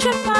trip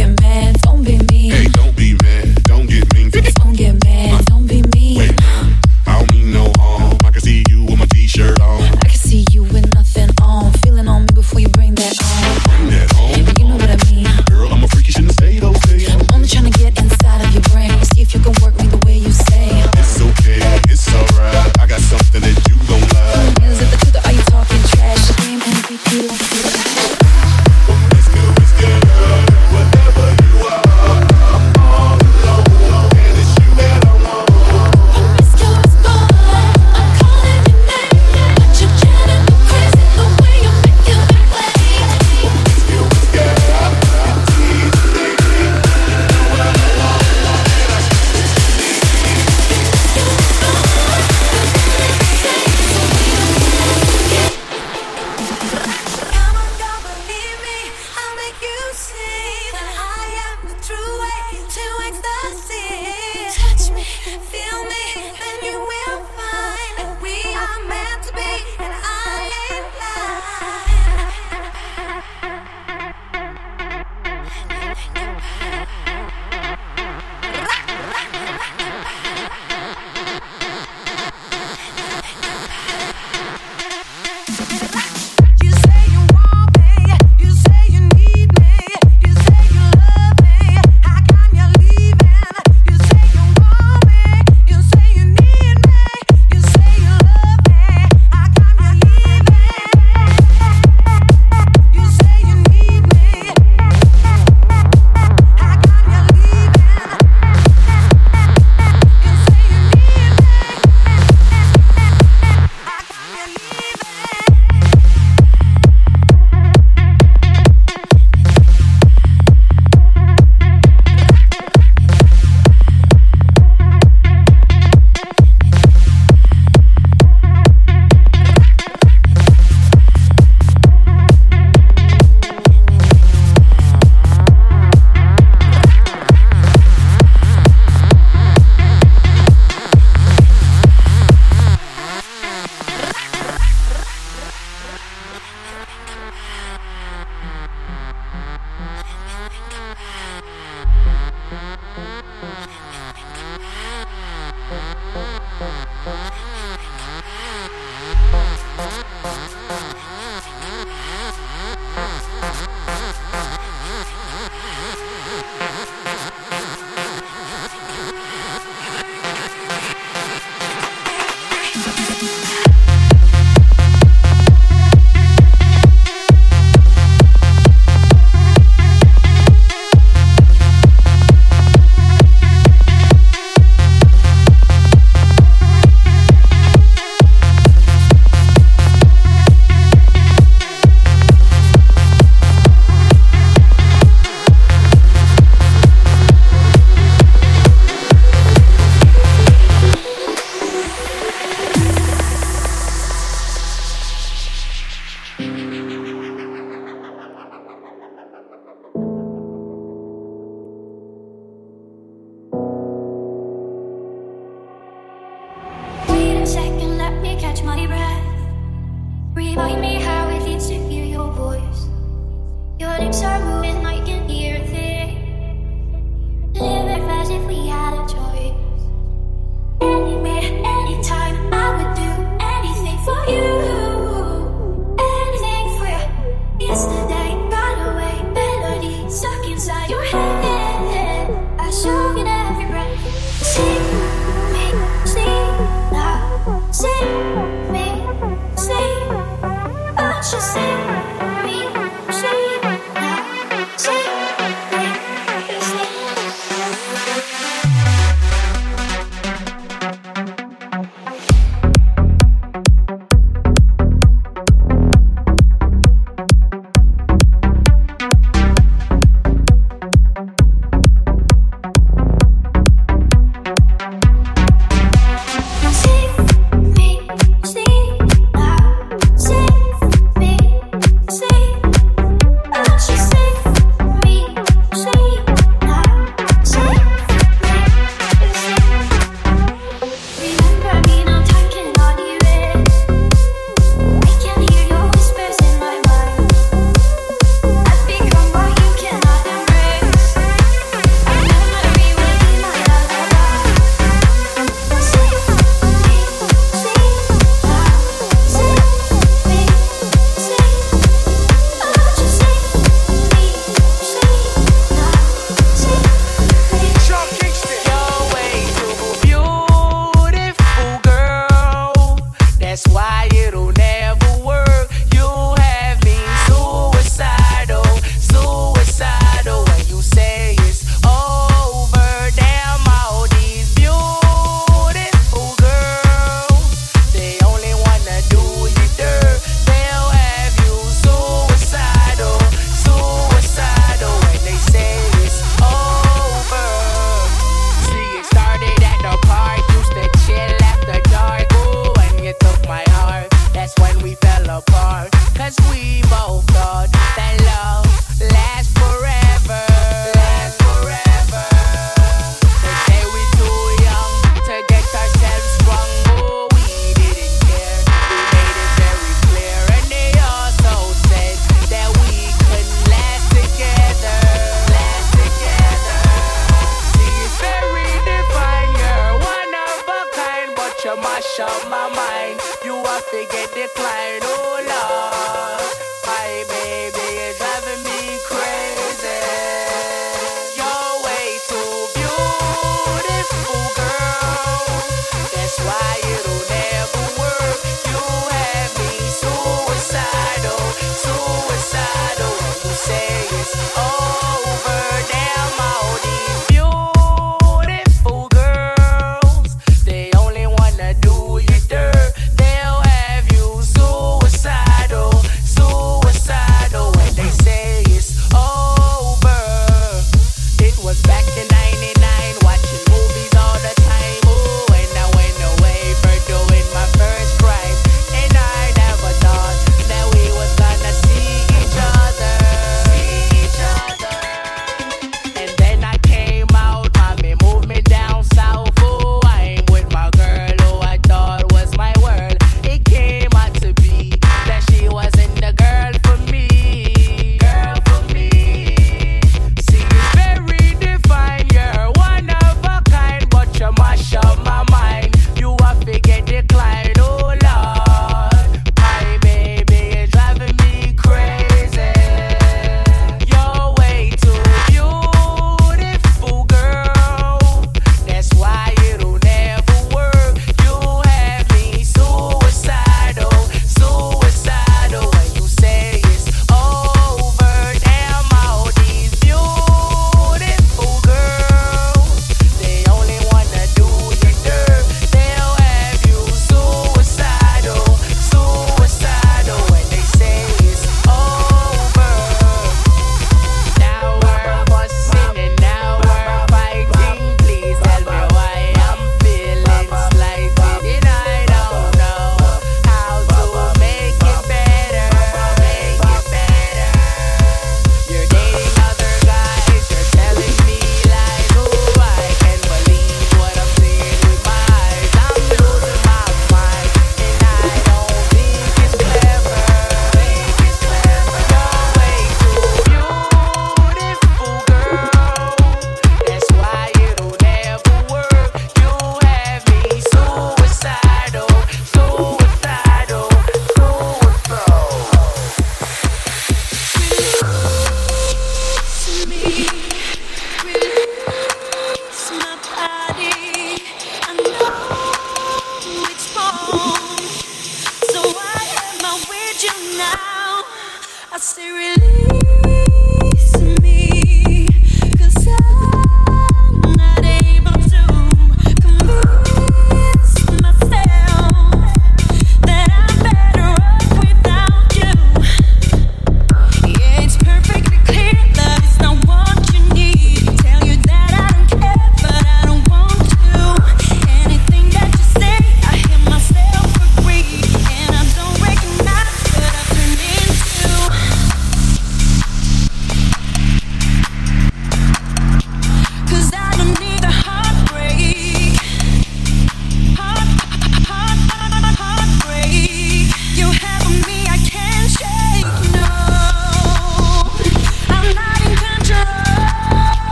It's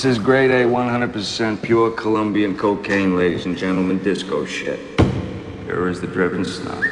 This is grade A, 100% pure Colombian cocaine, ladies and gentlemen, disco shit. Here is the driven snob.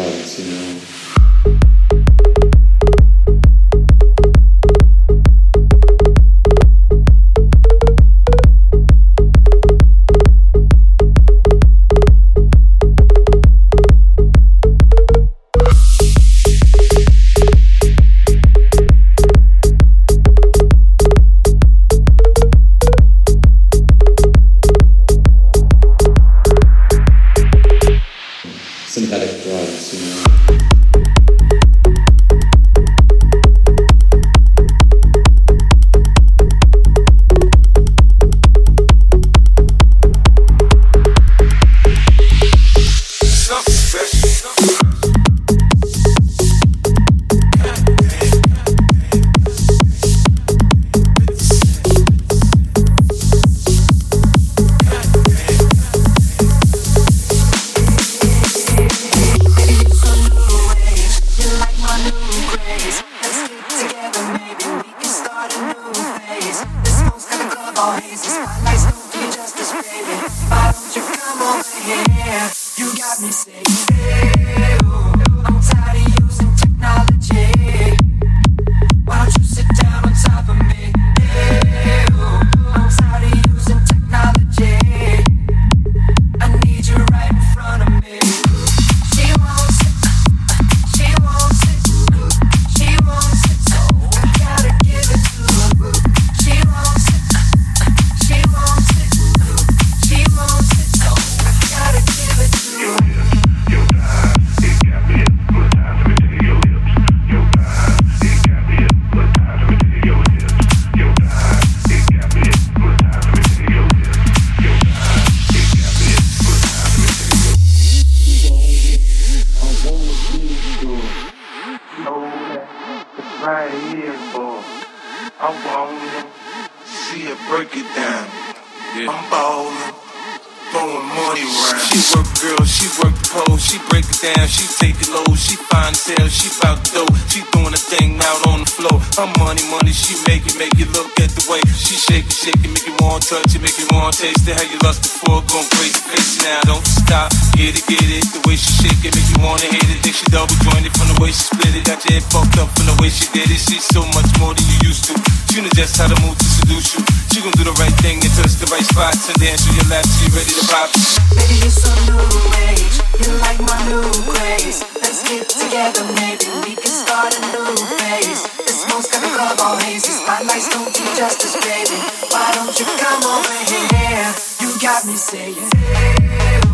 You know. Her money, money, she make it, make you look at the way she shake it, shake it, make you want to touch it, make you want to taste it. How you lost before going crazy, crazy now, don't stop. Get it, get it, the way she shake it, make you want to hate it. Think she double jointed from the way she split it, got your head fucked up from the way she did it. She's so much more than you used to. She knows just how to move to seduce you. She gon' do the right thing and touch the right spots and dance to your lap, she ready to pop. Baby, you're so new age, you like my new craze let's get together. Maybe we can start a new phase. The smoke's gonna club all hazy. Spotlights don't do justice, baby. Why don't you come over here? You got me saying.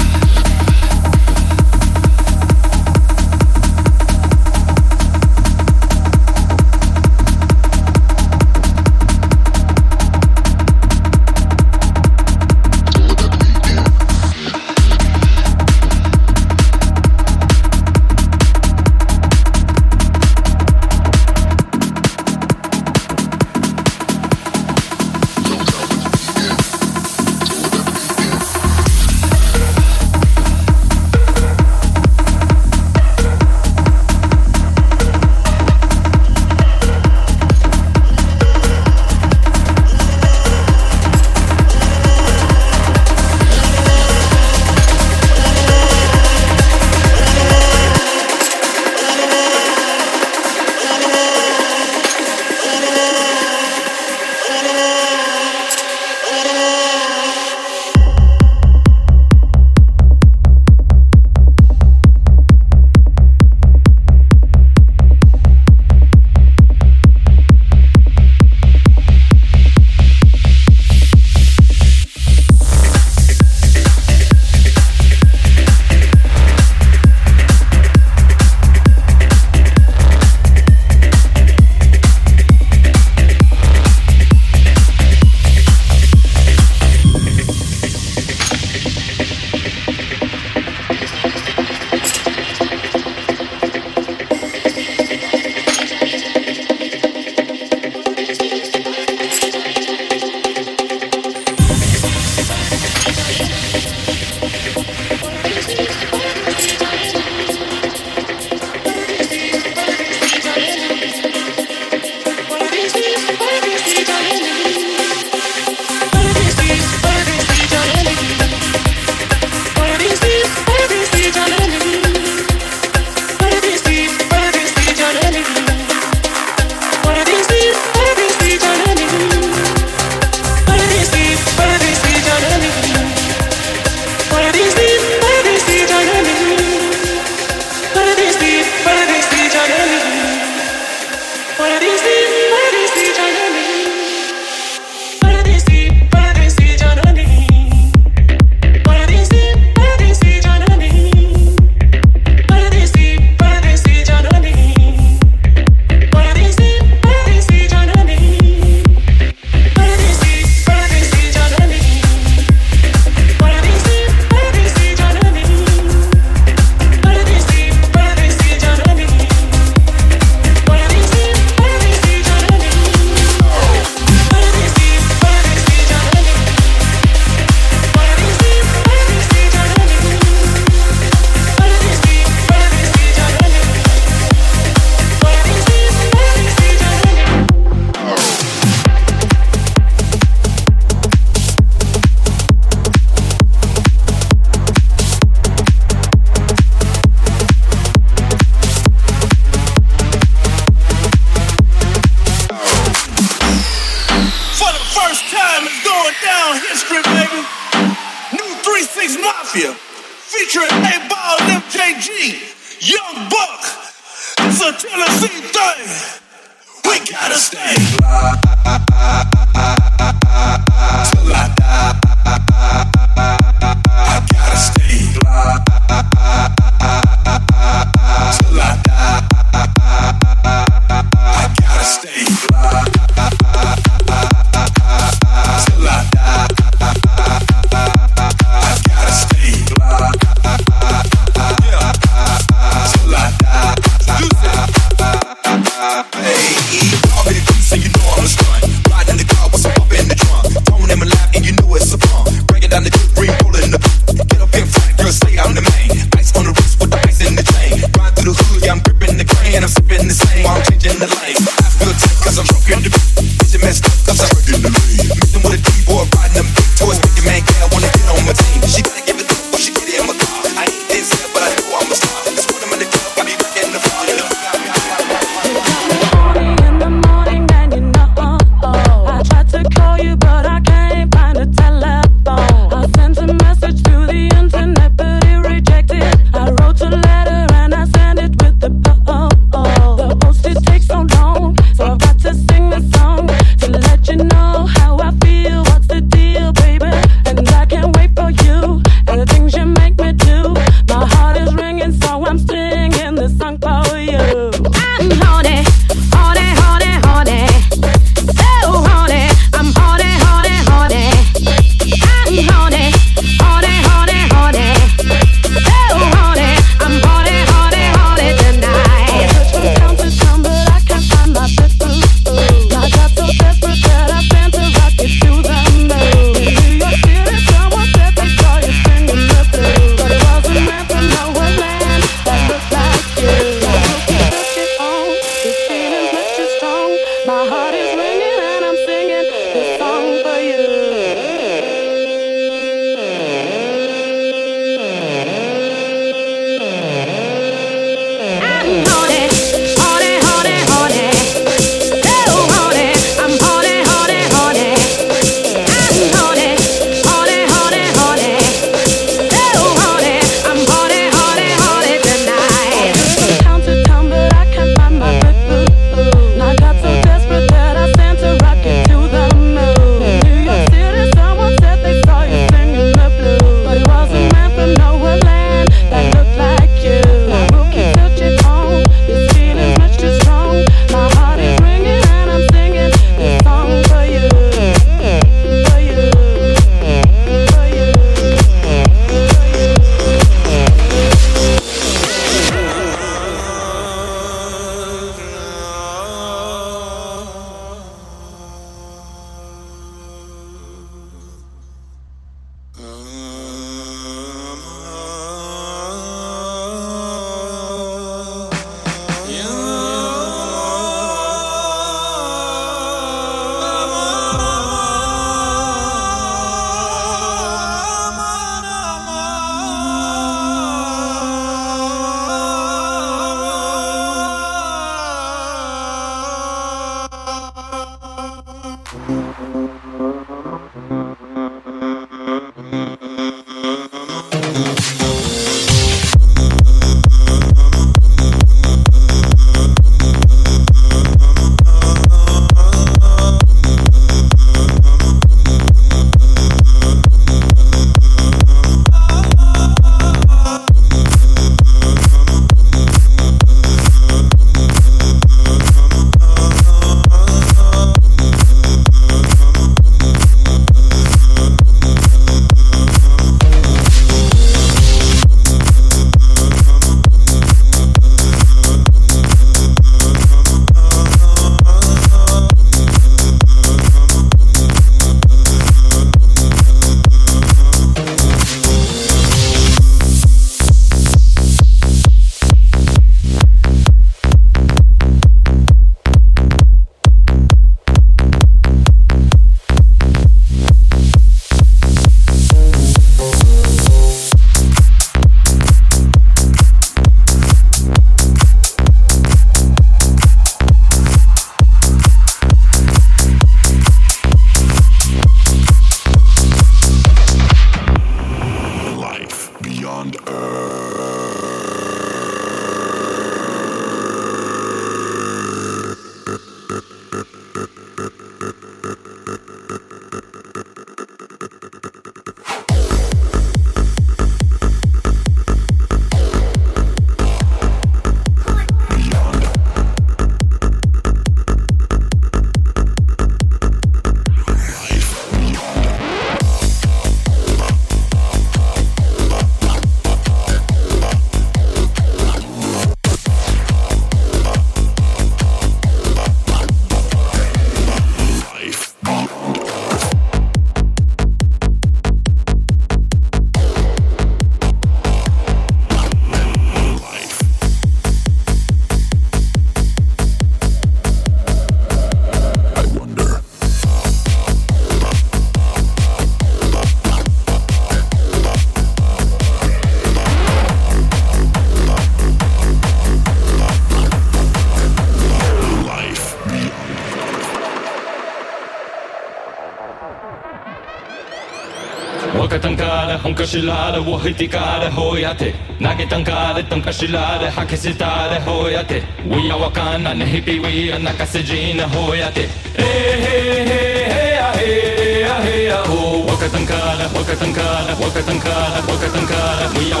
tanka shilare wo hiti ho yate nage tanka shilare hake sitare ho yate we are wakana ne we are ho yate hey hey hey hey ah, ah, ah. ho waka tanka waka tanka waka tanka waka tanka we are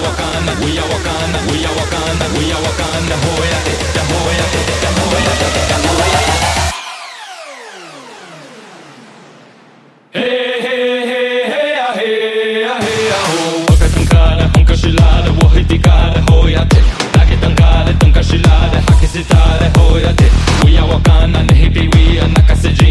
we are we are we are ho yate ho yate ho yate ho yate Sitare the hippie Uya wakana nehipi wia nakasiji